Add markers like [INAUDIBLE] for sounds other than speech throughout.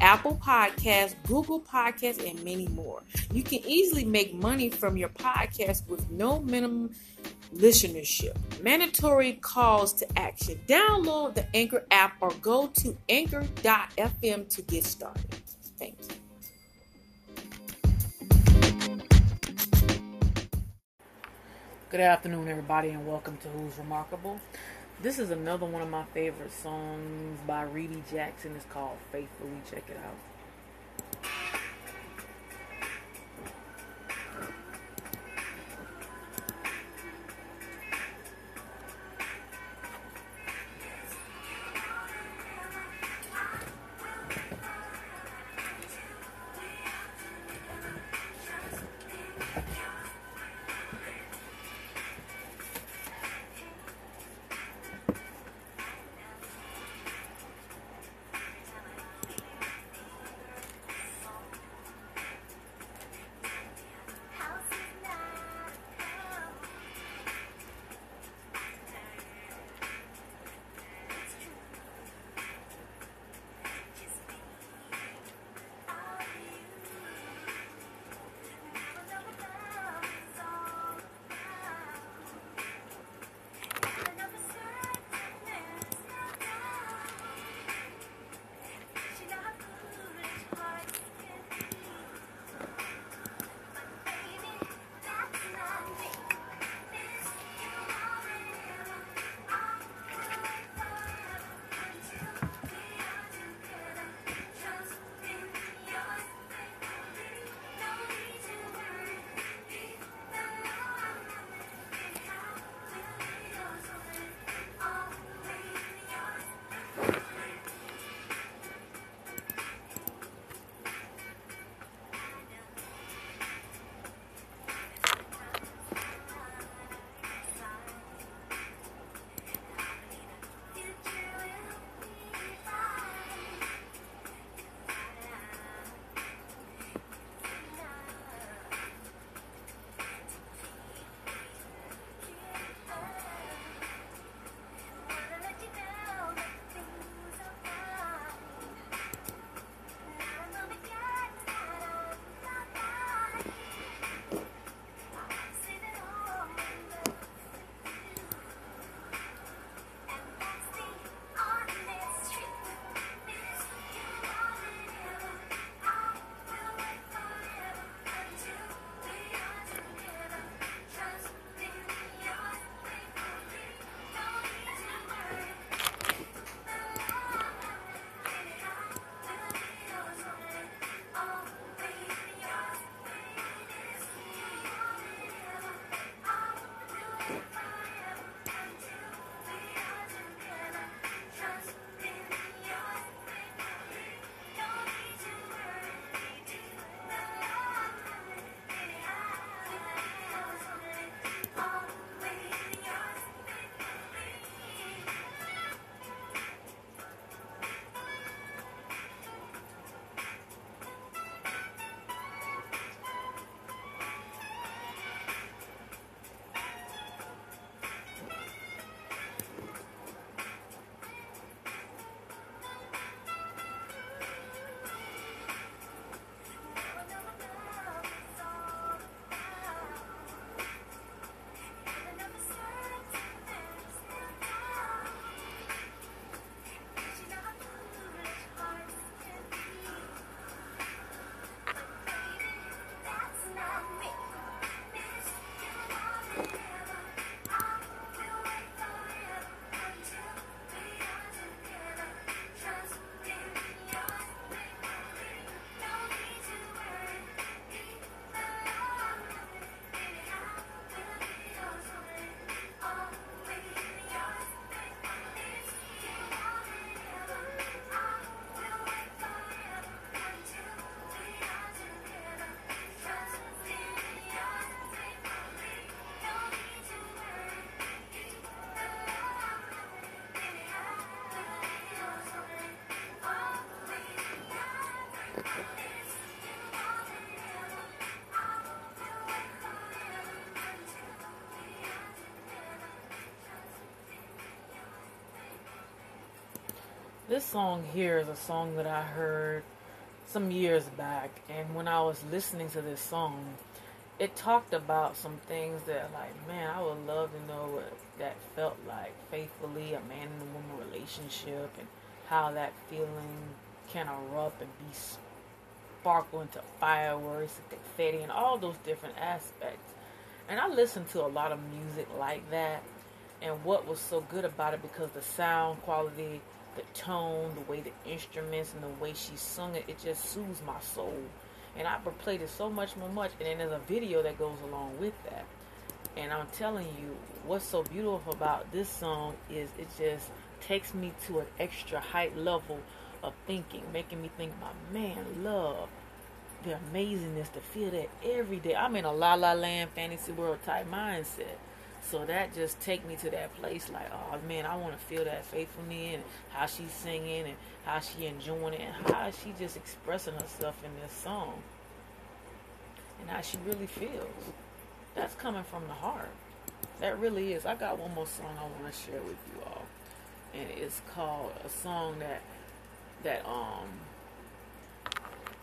Apple Podcasts, Google Podcasts, and many more. You can easily make money from your podcast with no minimum listenership. Mandatory calls to action. Download the Anchor app or go to anchor.fm to get started. Thank you. Good afternoon, everybody, and welcome to Who's Remarkable. This is another one of my favorite songs by Reedy Jackson. It's called Faithfully. Check it out. This song here is a song that I heard some years back, and when I was listening to this song, it talked about some things that, like, man, I would love to know what that felt like faithfully, a man and a woman relationship, and how that feeling can erupt and be sparkle into fireworks and confetti and all those different aspects. And I listened to a lot of music like that, and what was so good about it because the sound quality the tone, the way the instruments, and the way she sung it, it just soothes my soul. And I've played it so much more much. And then there's a video that goes along with that. And I'm telling you, what's so beautiful about this song is it just takes me to an extra height level of thinking, making me think about man, love, the amazingness to feel that every day. I'm in a la la land fantasy world type mindset. So that just take me to that place like, oh man, I want to feel that faithfulness and how she's singing and how she enjoying it and how she just expressing herself in this song and how she really feels. That's coming from the heart. That really is. I got one more song I want to share with you all, and it's called a song that that um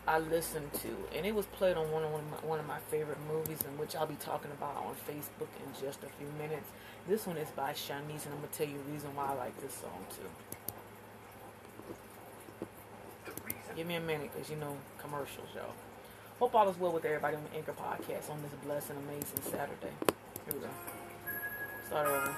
I listened to, and it was played on one of, one of, my, one of my favorite movies, in which I'll be talking about on Facebook in just a few minutes. This one is by Shanice, and I'm gonna tell you the reason why I like this song too. Give me a minute, cause you know commercials, y'all. Hope all is well with everybody on the Anchor Podcast on this blessed and amazing Saturday. Here we go. Start over.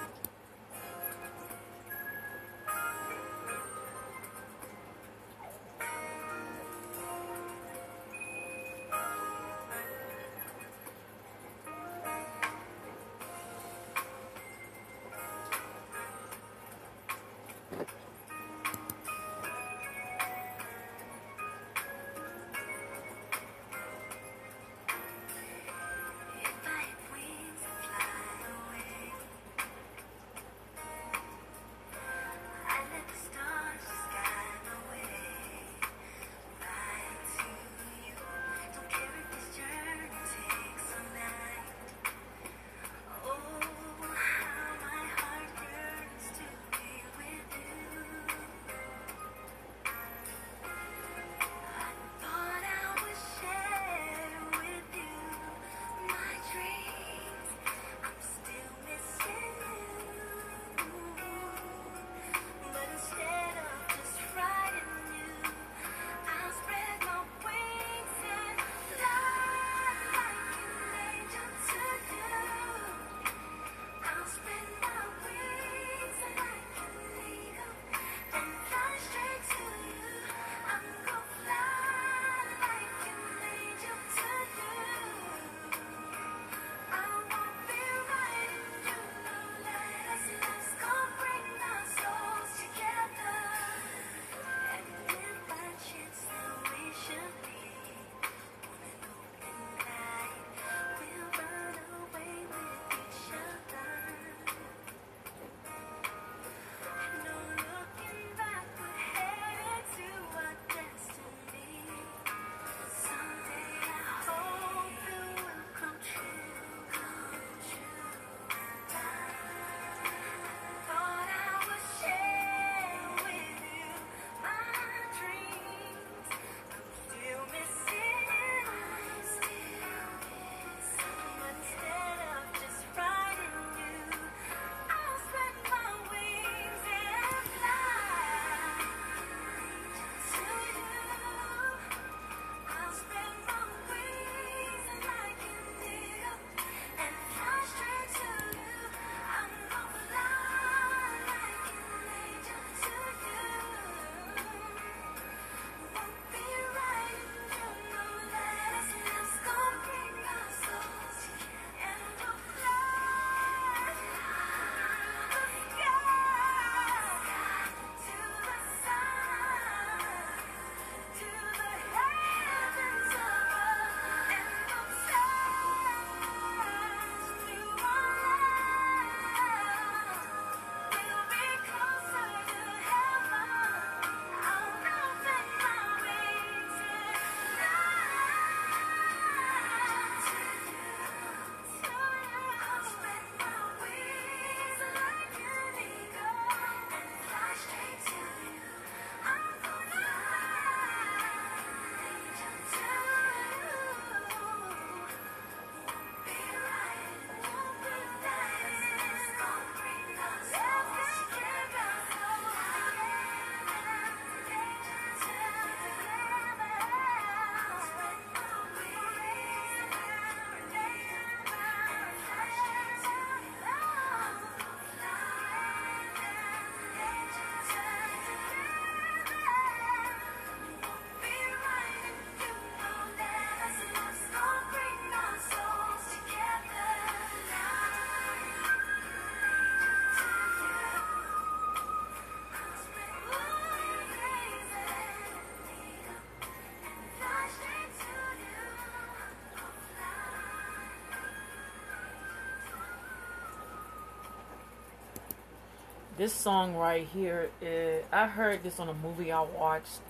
This song right here, is, I heard this on a movie I watched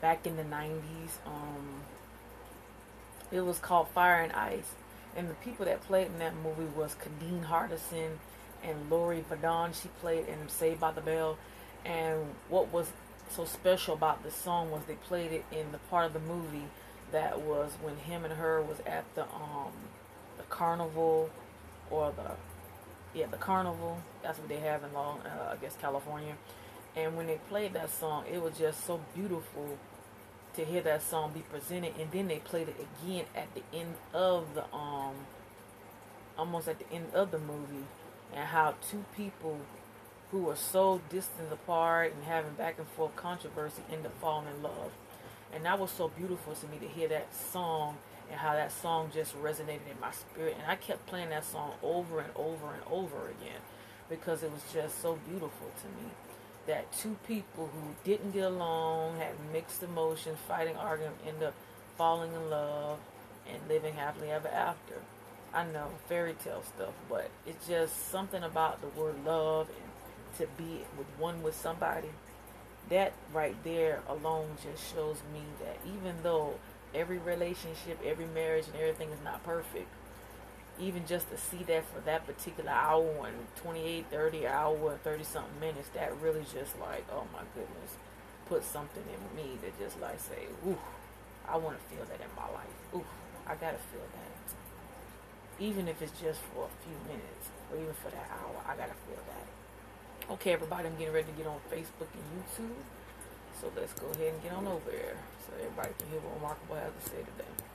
back in the 90s. Um, it was called Fire and Ice. And the people that played in that movie was Kadeem Hardison and Laurie Vadon. She played in Saved by the Bell. And what was so special about this song was they played it in the part of the movie that was when him and her was at the um the carnival or the yeah the carnival that's what they have in long uh, I guess California. And when they played that song it was just so beautiful to hear that song be presented and then they played it again at the end of the um almost at the end of the movie and how two people who were so distant apart and having back and forth controversy end up falling in love. And that was so beautiful to me to hear that song and how that song just resonated in my spirit. And I kept playing that song over and over and over again because it was just so beautiful to me that two people who didn't get along, had mixed emotions, fighting, arguing, end up falling in love and living happily ever after. I know fairy tale stuff, but it's just something about the word love and to be with one with somebody that right there alone just shows me that even though every relationship, every marriage, and everything is not perfect, even just to see that for that particular hour and 28, 30 hour, 30 something minutes, that really just like, oh my goodness, put something in me that just like say, ooh, I want to feel that in my life. Ooh, I got to feel that. Even if it's just for a few minutes or even for that hour, I got to feel that. Okay, everybody, I'm getting ready to get on Facebook and YouTube. So let's go ahead and get on over there so everybody can hear what Remarkable has to say today.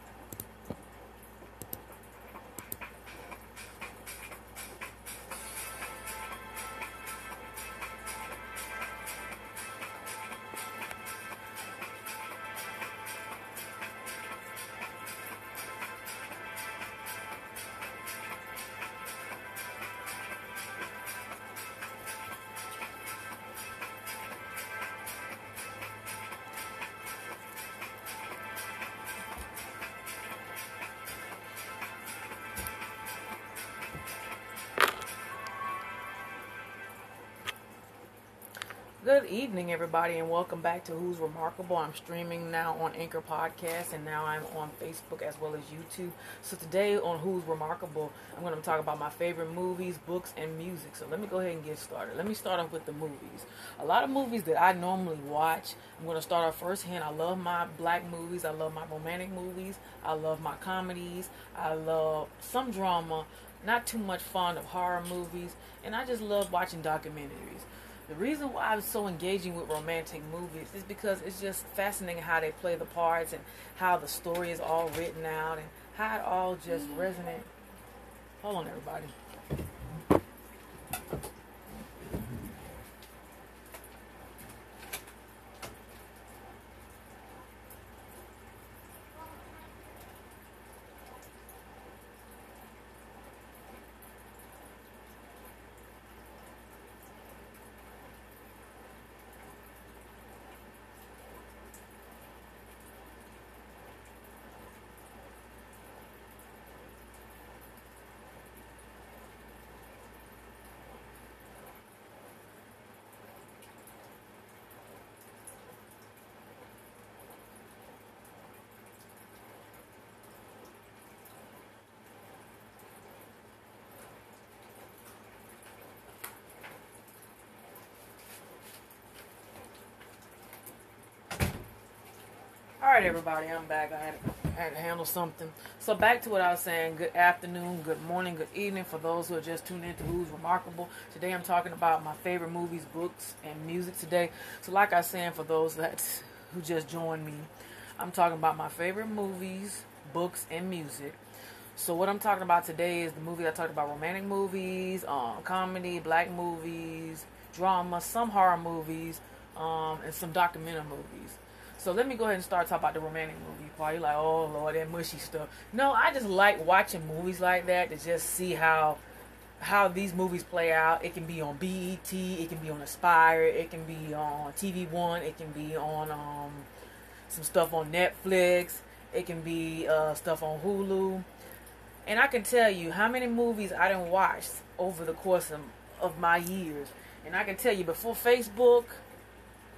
Good evening, everybody, and welcome back to Who's Remarkable. I'm streaming now on Anchor Podcast, and now I'm on Facebook as well as YouTube. So today on Who's Remarkable, I'm going to talk about my favorite movies, books, and music. So let me go ahead and get started. Let me start off with the movies. A lot of movies that I normally watch. I'm going to start off first hand. I love my black movies. I love my romantic movies. I love my comedies. I love some drama. Not too much fond of horror movies, and I just love watching documentaries. The reason why I'm so engaging with romantic movies is because it's just fascinating how they play the parts and how the story is all written out and how it all just resonates. Hold on, everybody. All right, everybody, I'm back. I had, I had to handle something. So back to what I was saying. Good afternoon, good morning, good evening for those who are just tuned in to Who's Remarkable. Today I'm talking about my favorite movies, books, and music today. So like I was saying, for those that who just joined me, I'm talking about my favorite movies, books, and music. So what I'm talking about today is the movie I talked about: romantic movies, um, comedy, black movies, drama, some horror movies, um, and some documentary movies. So let me go ahead and start talking about the romantic movie part. You're like, oh lord, that mushy stuff. No, I just like watching movies like that to just see how how these movies play out. It can be on BET, it can be on Aspire, it can be on TV One, it can be on um, some stuff on Netflix, it can be uh, stuff on Hulu. And I can tell you how many movies I didn't watch over the course of, of my years And I can tell you, before Facebook,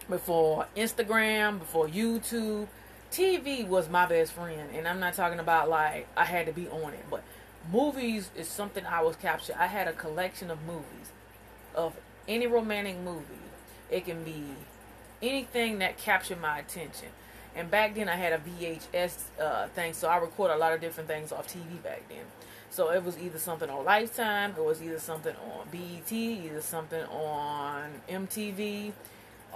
before Instagram, before YouTube, TV was my best friend. And I'm not talking about like I had to be on it, but movies is something I was captured. I had a collection of movies, of any romantic movie. It can be anything that captured my attention. And back then I had a VHS uh, thing, so I record a lot of different things off TV back then. So it was either something on Lifetime, it was either something on BET, either something on MTV,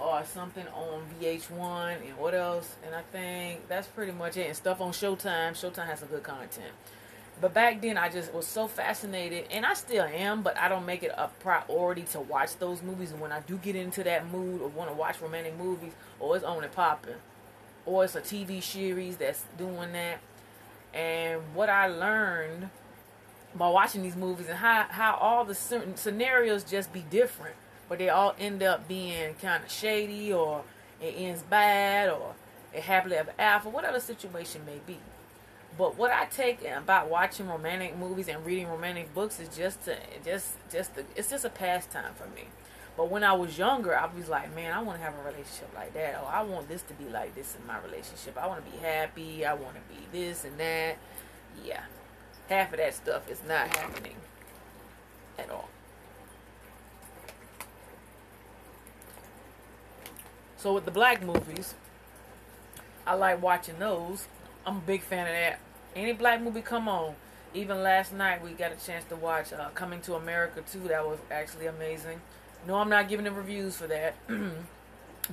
or something on VH1, and what else? And I think that's pretty much it. And stuff on Showtime. Showtime has some good content. But back then, I just was so fascinated, and I still am, but I don't make it a priority to watch those movies. And when I do get into that mood or want to watch romantic movies, or it's on and popping, or it's a TV series that's doing that. And what I learned by watching these movies and how, how all the certain scenarios just be different, but they all end up being kind of shady or it ends bad or it happily ever after, whatever the situation may be. But what I take about watching romantic movies and reading romantic books is just to just just to, it's just a pastime for me. But when I was younger, I was like, man, I want to have a relationship like that. Or I want this to be like this in my relationship. I want to be happy. I want to be this and that. Yeah half of that stuff is not happening at all. So with the black movies, I like watching those. I'm a big fan of that. Any black movie come on. Even last night we got a chance to watch uh, Coming to America too. That was actually amazing. No, I'm not giving the reviews for that. [CLEARS THROAT] I'm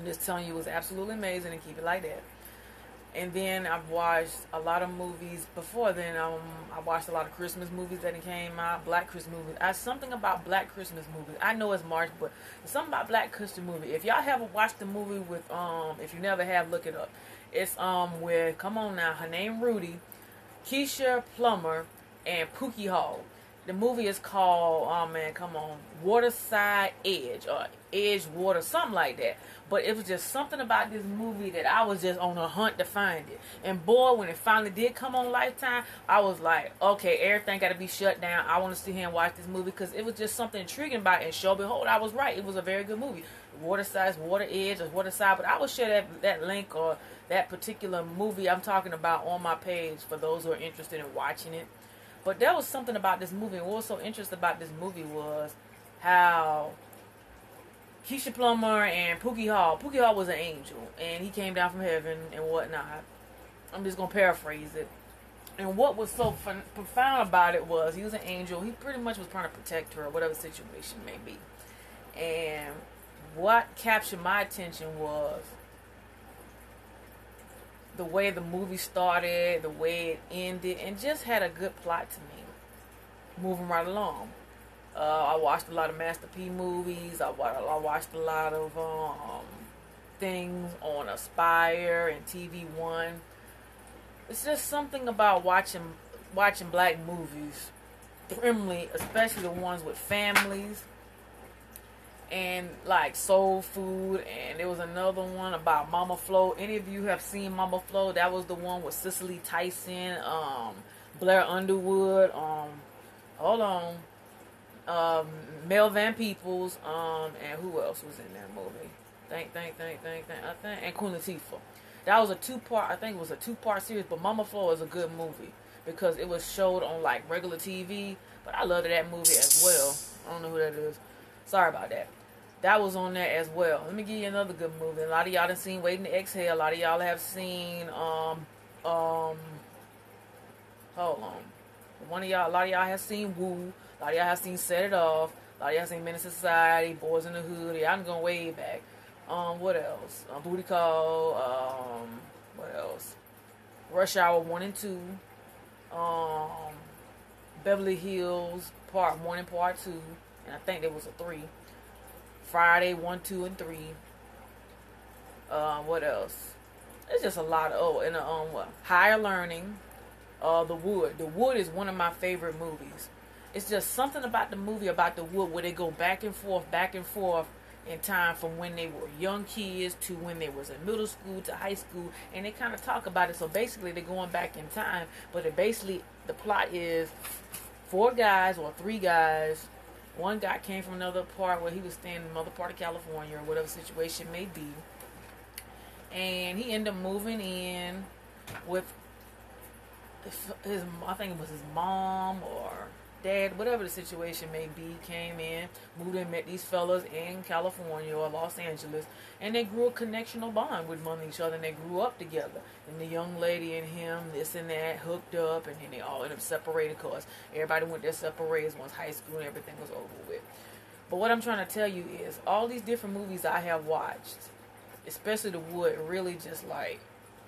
just telling you it was absolutely amazing and keep it like that and then I've watched a lot of movies before then. Um, I watched a lot of Christmas movies that came out, Black Christmas movies. I something about Black Christmas movies. I know it's March, but something about Black Christmas movie. If y'all haven't watched the movie with um, if you never have, look it up. It's um with come on now, her name Rudy, Keshia Pulliam, and Pookie Hall. The movie is called, oh man, come on, Waterside Edge or Edge Water, something like that. But it was just something about this movie that I was just on a hunt to find it. And boy, when it finally did come on Lifetime, I was like, okay, everything got to be shut down. I want to sit here and watch this movie because it was just something intriguing about it. And show behold, I was right. It was a very good movie. Waterside, Water Edge, or Waterside. But I will share that that link or that particular movie I'm talking about on my page for those who are interested in watching it. But there was something about this movie. What was so interesting about this movie was how Keshia Pulliam and Pookie Hall. Pookie Hall was an angel, and he came down from heaven and whatnot. I'm just gonna paraphrase it. And what was so fun, profound about it was he was an angel. He pretty much was trying to protect her, whatever situation may be. And what captured my attention was the way the movie started, the way it ended, and just had a good plot to me. Moving right along. Uh, I watched a lot of Master P movies. I, I watched a lot of um, things on Aspire and TV One. It's just something about watching watching black movies, primarily, especially the ones with families and like soul food and there was another one about mama Flo. Any of you have seen mama Flo? That was the one with cicely tyson um blair underwood um hold on um mel van peebles um and who else was in that movie? Think think think think think i think and queen latifah. That was a two part i think it was a two part series but mama Flo is a good movie because it was showed on like regular tv but i loved that movie as well. I don't know who that is. Sorry about that that was on there as well. Let me give you another good movie. A lot of y'all have seen Waiting to Exhale. A lot of y'all have seen um um hold on. One of y'all a lot of y'all have seen Woo. A lot of y'all have seen Set It Off. A lot of y'all seen Menace II Society, Boys in the Hood. Y'all going way back. Um, what else? Um, Booty Call. Um, what else? Rush Hour one and two. Um, Beverly Hills Part one and Part two, and I think there was a three. Friday one, two, and three. Uh, what else? It's just a lot of oh, and uh, um, what? Higher Learning. Uh, The Wood. The Wood is one of my favorite movies. It's just something about the movie about the wood where they go back and forth, back and forth in time from when they were young kids to when they was in middle school to high school, and they kind of talk about it. So basically, they're going back in time, but it basically the plot is four guys or three guys One guy came from another part where he was staying in another part of California or whatever situation may be. And he ended up moving in with his, I think it was his mom or dad, whatever the situation may be, came in, moved in, met these fellas in California or Los Angeles, and they grew a connectional bond with one each other, and they grew up together. And the young lady and him, this and that, hooked up, and then they all ended up separated because everybody went their separate ways once high school and everything was over with. But what I'm trying to tell you is, all these different movies I have watched, especially The Wood, really just like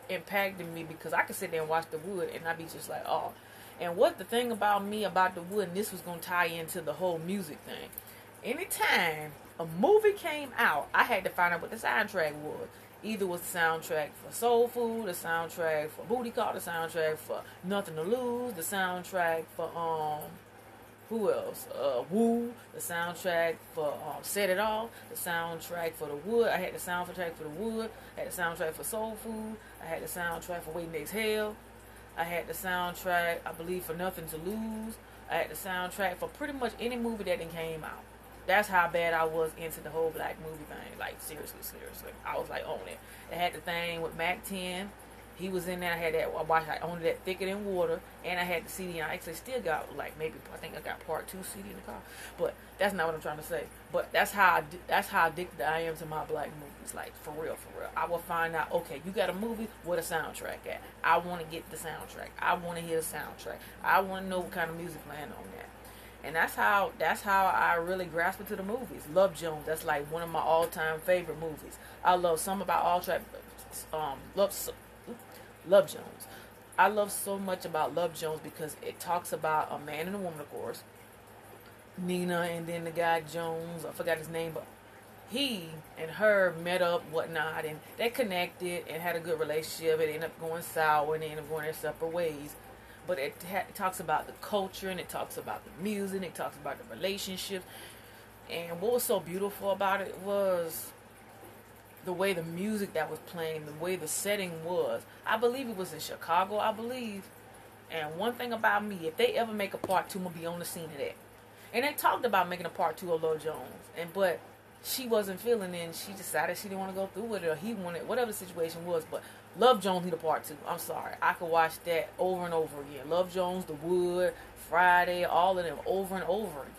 impacted me because I could sit there and watch The Wood and I'd be just like, oh and what the thing about me about the wood, and this was gonna tie into the whole music thing. Anytime a movie came out, I had to find out what the soundtrack was. Either was the soundtrack for Soul Food, the soundtrack for Booty Call, the soundtrack for Nothing to Lose, the soundtrack for um who else? Uh, Woo, the soundtrack for um, Set It Off, the soundtrack for The Wood. I had the soundtrack for The Wood. I had the soundtrack for Soul Food. I had the soundtrack for Waiting to Exhale. I had the soundtrack, I believe, for Nothing to Lose. I had the soundtrack for pretty much any movie that then came out. That's how bad I was into the whole black movie thing. Like seriously, seriously, I was like on it. They had the thing with Mack 10. He was in there. I had that. I watched. I owned that Thicker Than Water, and I had the CD. And I actually still got like maybe I think I got part two CD in the car. But that's not what I'm trying to say. But that's how I, that's how addicted I am to my black movies. Like for real, for real. I will find out. Okay, you got a movie. with a soundtrack at? I want to get the soundtrack. I want to hear the soundtrack. I want to know what kind of music playing on that. And that's how that's how I really grasp into the movies. Love Jones. That's like one of my all time favorite movies. I love some about all track. Um, love Love Jones. I love so much about Love Jones because it talks about a man and a woman, of course. Nina and then the guy Jones, I forgot his name, but he and her met up, whatnot, and they connected and had a good relationship. It ended up going sour and they ended up going their separate ways. But it, ha- it talks about the culture and it talks about the music, and it talks about the relationships. And what was so beautiful about it was the way the music that was playing, the way the setting was. I believe it was in Chicago, I believe. And one thing about me, if they ever make a part two, I'm gonna be on the scene of that. And they talked about making a part two of Love Jones, and but she wasn't feeling it. and she decided she didn't want to go through with it, or he wanted whatever the situation was. But Love Jones need a part two. I'm sorry, I could watch that over and over again. Love Jones, The Wood, Friday, all of them over and over again.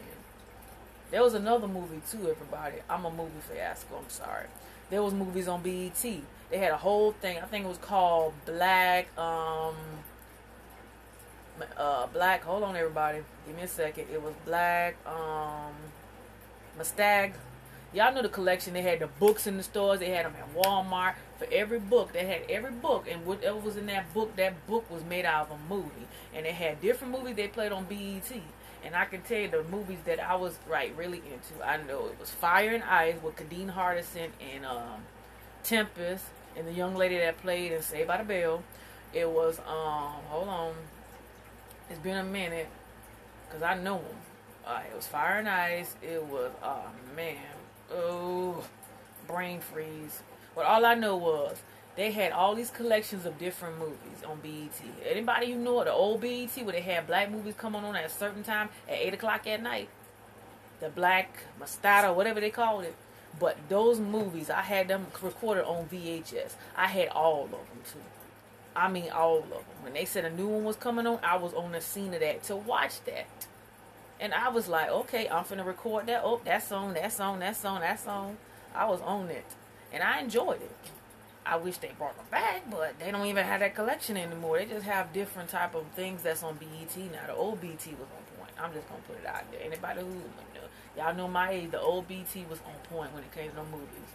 There was another movie too, everybody. I'm a movie fiasco. I'm sorry there was movies on BET. They had a whole thing. I think it was called Black. Um, uh, Black. Hold on, everybody. Give me a second. It was Black. Um, Mustang. Y'all know the collection. They had the books in the stores. They had them at Walmart. For every book, they had every book, and whatever was in that book, that book was made out of a movie. And they had different movies they played on BET. And I can tell you the movies that I was right really into. I know it was Fire and Ice with Kadeem Hardison and um, Tempest and the young lady that played in Saved by the Bell. It was um hold on, it's been a minute because I know them. Uh, it was Fire and Ice. It was oh man, oh brain freeze. But all I know was they had all these collections of different movies on BET. Anybody you know the old BET where they had black movies coming on at a certain time at eight o'clock at night, the black Mastata, whatever they called it. But those movies, I had them recorded on VHS. I had all of them too. I mean, all of them. When they said a new one was coming on, I was on the scene of that to watch that. And I was like, okay, I'm finna record that. Oh, that song, that song, that song, that song. I was on it. And I enjoyed it. I wish they brought them back, but they don't even have that collection anymore. They just have different type of things that's on BET now. The old BET was on point. I'm just gonna put it out there. Anybody who y'all know my age, the old BET was on point when it came to movies.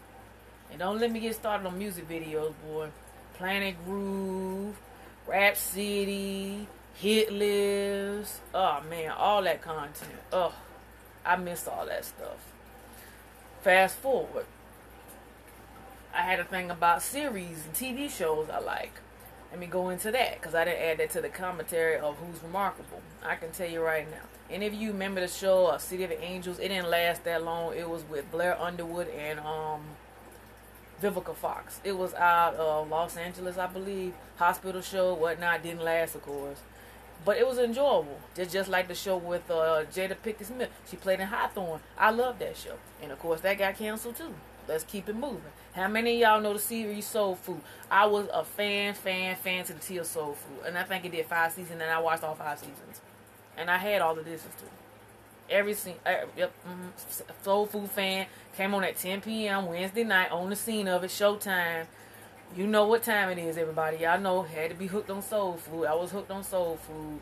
And don't let me get started on music videos, boy. Planet Groove, Rap City, Hit List. Oh man, all that content. Oh, I miss all that stuff. Fast forward I had a thing about series and TV shows I like. Let me go into that because I didn't add that to the commentary of Who's Remarkable. I can tell you right now. Any of you remember the show uh, City of the Angels? It didn't last that long. It was with Blair Underwood and um, Vivica Fox. It was out of Los Angeles, I believe. Hospital show, whatnot. Didn't last, of course. but it was enjoyable. Just just like the show with uh, Jada Pinkett Smith. She played in Hawthorne. I love that show, and of course that got canceled too. Let's keep it moving. How many of y'all know the series Soul Food? I was a fan, fan, fan to the Tia Soul Food, and I think it did five seasons, and I watched all five seasons, and I had all the discs too. Every scene, uh, yep, mm-hmm. Soul Food fan came on at 10 p.m. Wednesday night on the scene of it, Showtime. You know what time it is, everybody. Y'all know had to be hooked on soul food. I was hooked on soul food.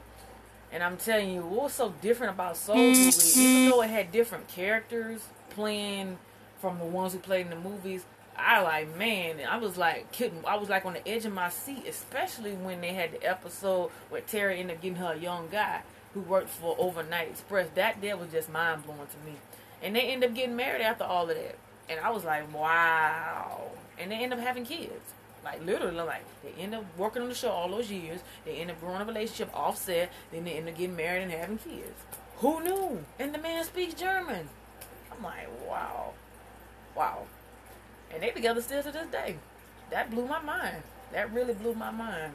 And I'm telling you, what was so different about soul food, even though it had different characters playing from the ones who played in the movies, I like man, I was like kidding. I was like on the edge of my seat, especially when they had the episode where Terry ended up getting her a young guy who worked for Overnight Express. That there was just mind blowing to me. And they end up getting married after all of that. And I was like, wow. And they end up having kids. Like literally, like they end up working on the show all those years. They end up growing a relationship offset. Then they end up getting married and having kids. Who knew? And the man speaks German. I'm like, wow, wow. And they together still to this day. That blew my mind. That really blew my mind.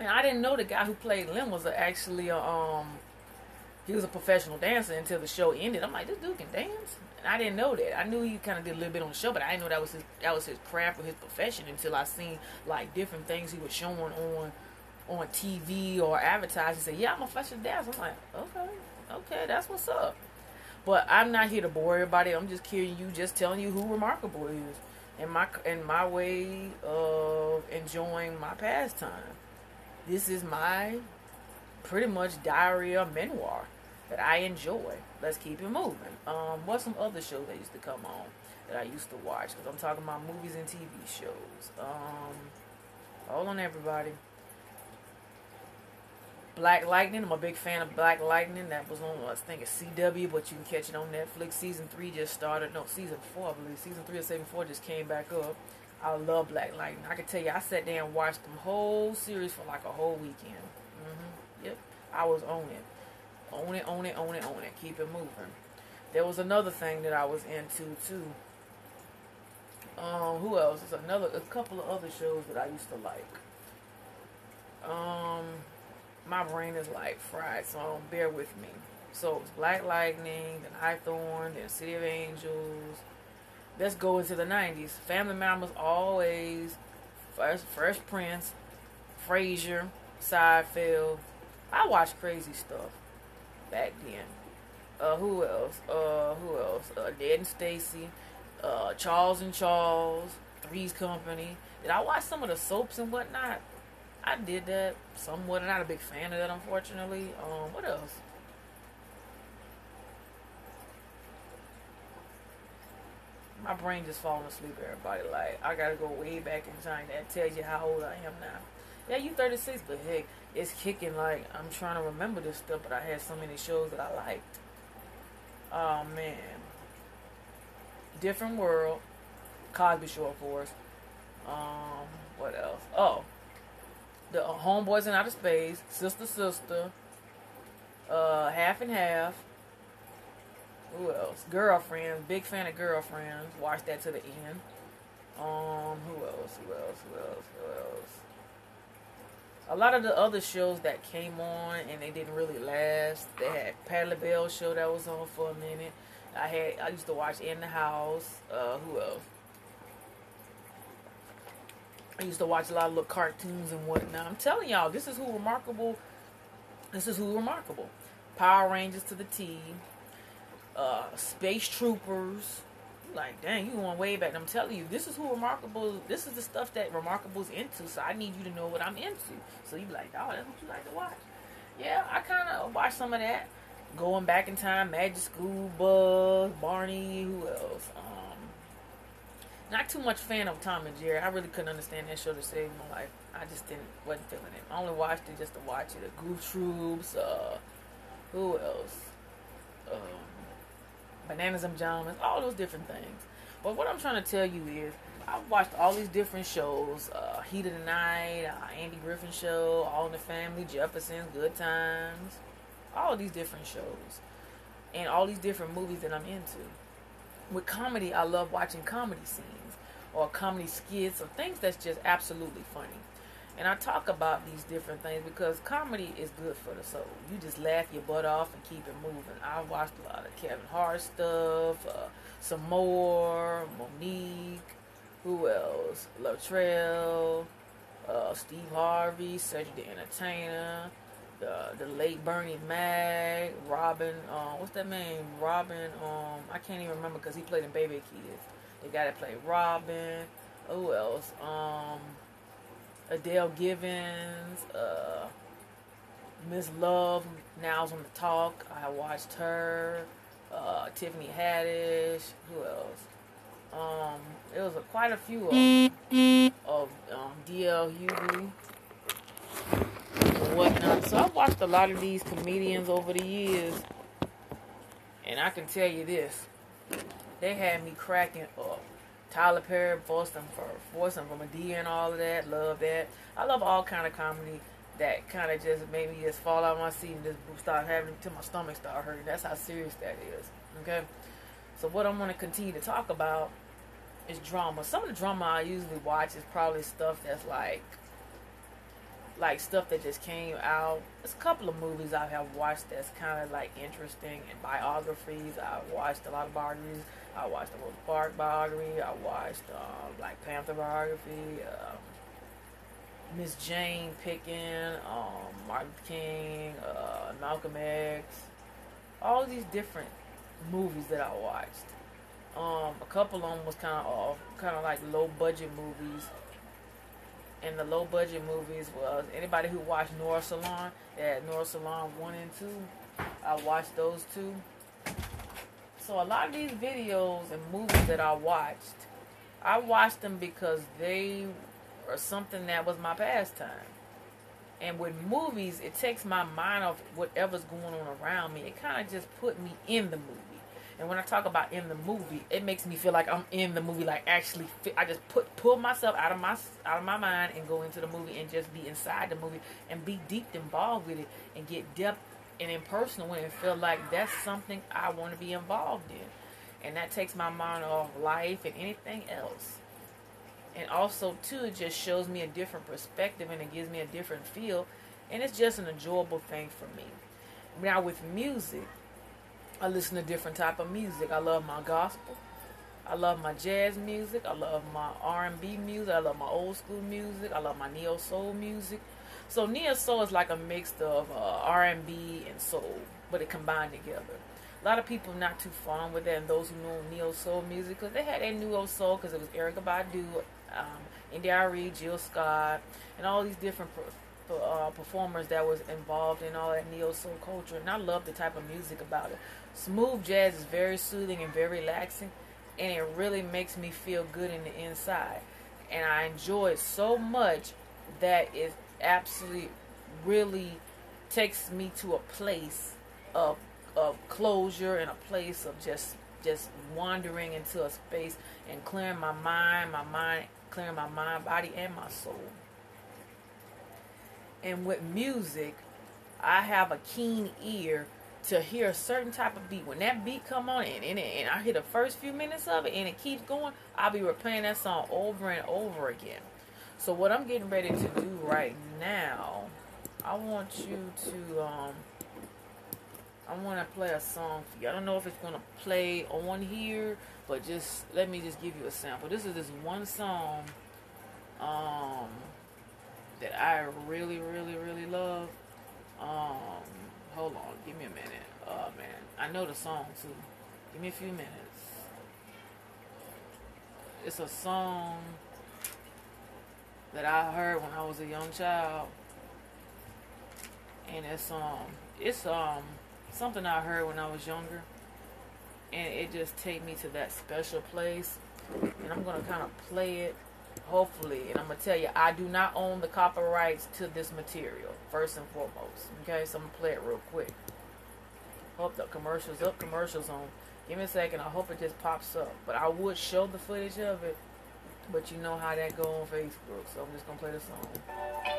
And I didn't know the guy who played Lem was actually a um he was a professional dancer until the show ended. I'm like, this dude can dance. And I didn't know that. I knew he kind of did a little bit on the show, but I didn't know that was his that was his craft or his profession until I seen like different things he was showing on on TV or advertising. Said, "Yeah, I'm a professional dancer." I'm like, "Okay, okay, that's what's up." But I'm not here to bore everybody. I'm just kidding you, just telling you who remarkable is, and my and my way of enjoying my pastime. This is my pretty much diary or memoir that I enjoy. Let's keep it moving. Um, what's some other shows that used to come on that I used to watch? Because I'm talking about movies and TV shows. Um, hold on, everybody. Black Lightning. I'm a big fan of Black Lightning. That was on, I think, it's CW, but you can catch it on Netflix. Season three just started. No, season four, I believe. Season three or season four just came back up. I love Black Lightning. I can tell you, I sat there and watched the whole series for like a whole weekend. Mm-hmm. Yep, I was on it. On it, on it, on it, own it. Keep it moving. There was another thing that I was into too. Um, who else? There's another, a couple of other shows that I used to like. Um, my brain is like fried, so bear with me. So it's Black Lightning, then Hawthorne, then City of Angels. Let's go into the 90s. Family Man was always, Fresh, Fresh Prince, Frasier, Seinfeld. I watched crazy stuff back then. Uh, who else? Uh, who else? Uh, Ned and Stacey, uh, Charles and Charles, Three's Company. Did I watch some of the soaps and whatnot? I did that somewhat. I'm not a big fan of that, unfortunately. Um, what else? My brain just falling asleep, everybody. Like, I gotta go way back in time. That tells you how old I am now. Yeah, you 36, but heck, it's kicking like I'm trying to remember this stuff, but I had so many shows that I liked. Oh man. Different World, Cosby Show, of course. Um, what else? Oh, the Homeboys in Outer Space, Sister Sister, uh, Half and Half. Who else? Girlfriends. Big fan of Girlfriends. Watch that to the end. Um, who else? Who else? Who else? Who else? a lot of the other shows that came on and they didn't really last. They had Patti LaBelle show that was on for a minute. I had I used to watch In the House. Uh, who else? I used to watch a lot of little cartoons and whatnot. I'm telling y'all, this is who remarkable. This is who remarkable. Power Rangers to the T. Uh, Space Troopers like, dang, you going way back. I'm telling you, this is who Remarkable, this is the stuff that Remarkable's into. So I need you to know what I'm into. So you be like, oh, that's what you like to watch. Yeah, I kind of watch some of that. Going back in time, Magic School Bus, Barney, who else? Um, not too much fan of Tom and Jerry. I really couldn't understand that show to save my life. I just didn't wasn't feeling it. I only watched it just to watch it. The Goof Troops, uh, who else? Um, bananas and pajamas, all those different things. But what I'm trying to tell you is, I've watched all these different shows: uh, Heat of the Night, uh, Andy Griffin Show, All in the Family, Jeffersons, Good Times, all these different shows, and all these different movies that I'm into. With comedy, I love watching comedy scenes or comedy skits or things that's just absolutely funny. And I talk about these different things because comedy is good for the soul. You just laugh your butt off and keep it moving. I watched a lot of Kevin Hart stuff, uh, some more, Mo'Nique, who else? Latrell, uh, Steve Harvey, Cedric the Entertainer, the the late Bernie Mac, Robin, uh, what's that name? Robin, um, I can't even remember because he played in Baby Kids. They got to play Robin. Who else? Um, Adele Givens, uh, Miss Love, now's on the talk. I watched her. Uh, Tiffany Haddish. Who else? Um, it was a, quite a few of, of um, DL Hughley whatnot. So I've watched a lot of these comedians over the years, and I can tell you this: they had me cracking up. Tyler Perry, Boston for Boston from Madea and all of that. Love that. I love all kind of comedy that kind of just made me just fall out of my seat and just start having till my stomach start hurting. That's how serious that is. Okay. So what I'm going to continue to talk about is drama. Some of the drama I usually watch is probably stuff that's like like stuff that just came out. There's a couple of movies I have watched that's kind of like interesting and biographies. I watched a lot of biographies. I watched the Rosa Parks biography. I watched um, Black Panther biography. Um, Miss Jane Pickens, um, Martin King, uh, Malcolm X. All these different movies that I watched. Um, a couple of them was kind of kind of like low budget movies and the low budget movies was anybody who watched Noir Salon, yeah, Noir Salon 1 and 2. I watched those two. So a lot of these videos and movies that I watched, I watched them because they were something that was my pastime. And with movies, it takes my mind off whatever's going on around me. It kind of just put me in the movie. And when I talk about in the movie, it makes me feel like I'm in the movie, like actually. I just put pull myself out of my out of my mind and go into the movie and just be inside the movie and be deep involved with it and get depth and impersonal and feel like that's something I want to be involved in. And that takes my mind off life and anything else. And also too, it just shows me a different perspective and it gives me a different feel. And it's just an enjoyable thing for me. Now with music, I listen to different type of music. I love my gospel. I love my jazz music. I love my R&B music. I love my old school music. I love my neo soul music. So neo soul is like a mix of uh, R&B and soul, but it combined together. A lot of people not too fond with that, and those who know neo soul music because they had that neo soul because it was Erykah Badu, um, India.Arie, Jill Scott, and all these different uh, performers that was involved in all that neo soul culture, and I love the type of music about it. Smooth jazz is very soothing and very relaxing, and it really makes me feel good in the inside. And I enjoy it so much that it absolutely really takes me to a place of of closure and a place of just just wandering into a space and clearing my mind, my mind, clearing my mind, body, and my soul. And with music, I have a keen ear to hear a certain type of beat. When that beat come on and, and, and I hear the first few minutes of it and it keeps going, I'll be replaying that song over and over again. So what I'm getting ready to do right now, I want you to um I want to play a song for you. I don't know if it's gonna play on here, but just let me just give you a sample. This is this one song um that I really, really, really love. Um Hold on, give me a minute. Oh man, I know the song too. Give me a few minutes. It's a song that I heard when I was a young child, and it's um, it's um, something I heard when I was younger, and it just take me to that special place, and I'm gonna kind of play it hopefully, and I'm gonna tell you, I do not own the copyrights to this material, first and foremost. Okay, so I'm gonna play it real quick. Hope the commercials up, commercials on. Give me a second, I hope it just pops up. But I would show the footage of it, but you know how that go on Facebook, so I'm just gonna play the song.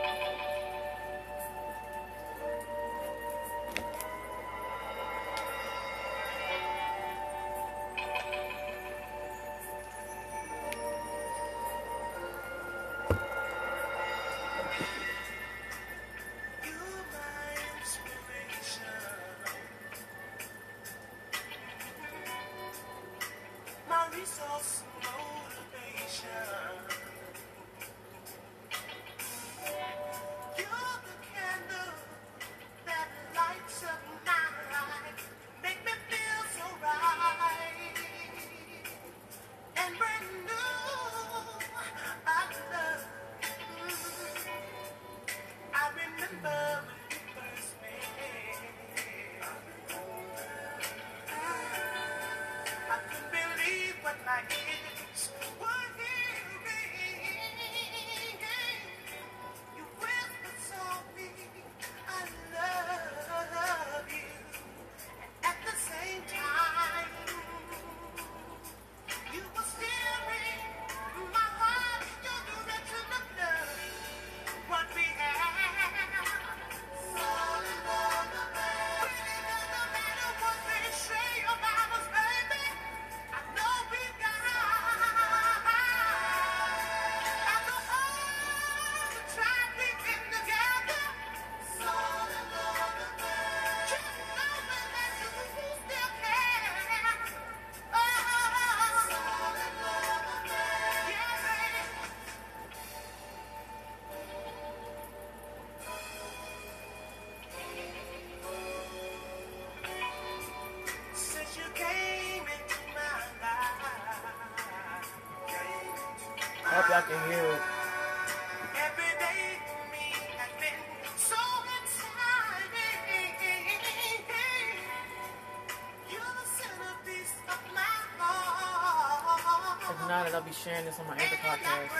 Be sharing this on my Anchor podcast.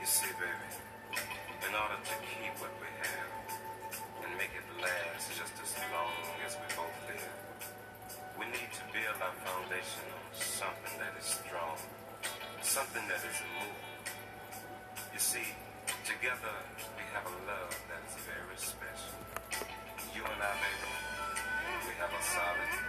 You see, baby, in order to keep what we have and make it last just as long as we both live, we need to build our foundation on something that is strong, something that is. You see, together solid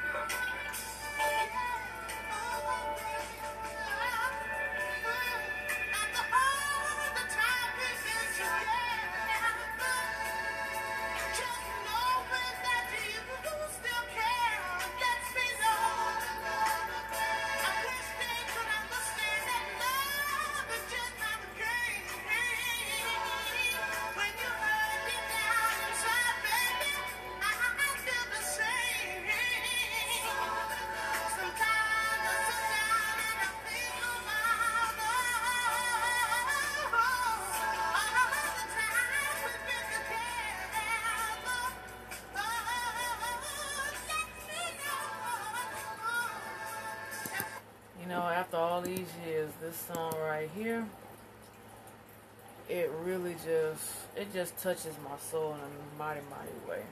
just, touches my soul in a mighty, mighty way.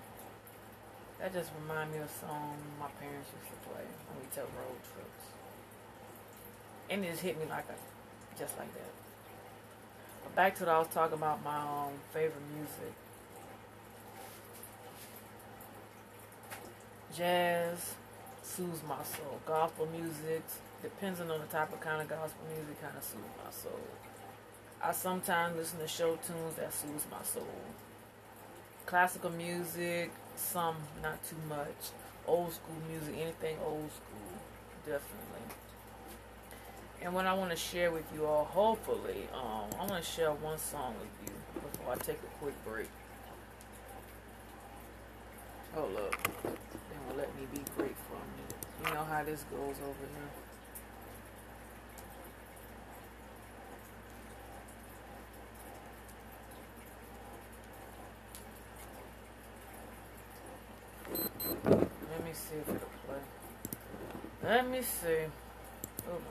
That just reminds me of a song my parents used to play when we took road trips. And it just hit me like a, just like that. But back to what I was talking about, my um, favorite music. Jazz soothes my soul. Gospel music, depending on the type of kind of gospel music, kind of soothes my soul. I sometimes listen to show tunes that soothes my soul. Classical music, some not too much. Old school music, anything old school, definitely. And what I want to share with you all, hopefully, um, I want to share one song with you before I take a quick break. Hold up. They won't let me be great for a minute. You know how this goes over here. Let me see if it'll play. Let me see. Oh.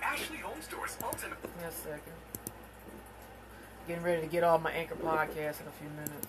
Ashley Home Store's ultimate. Give me a second. Getting ready to get all my anchor podcast in a few minutes.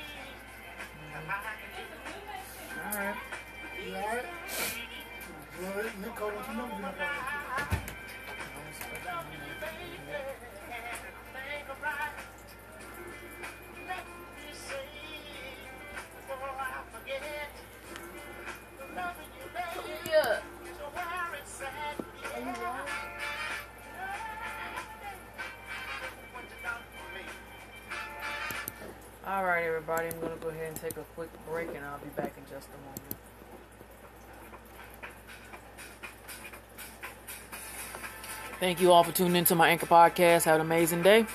everybody, I'm going to go ahead and take a quick break and I'll be back in just a moment. Thank you all for tuning into my Anchor Podcast. Have an amazing day.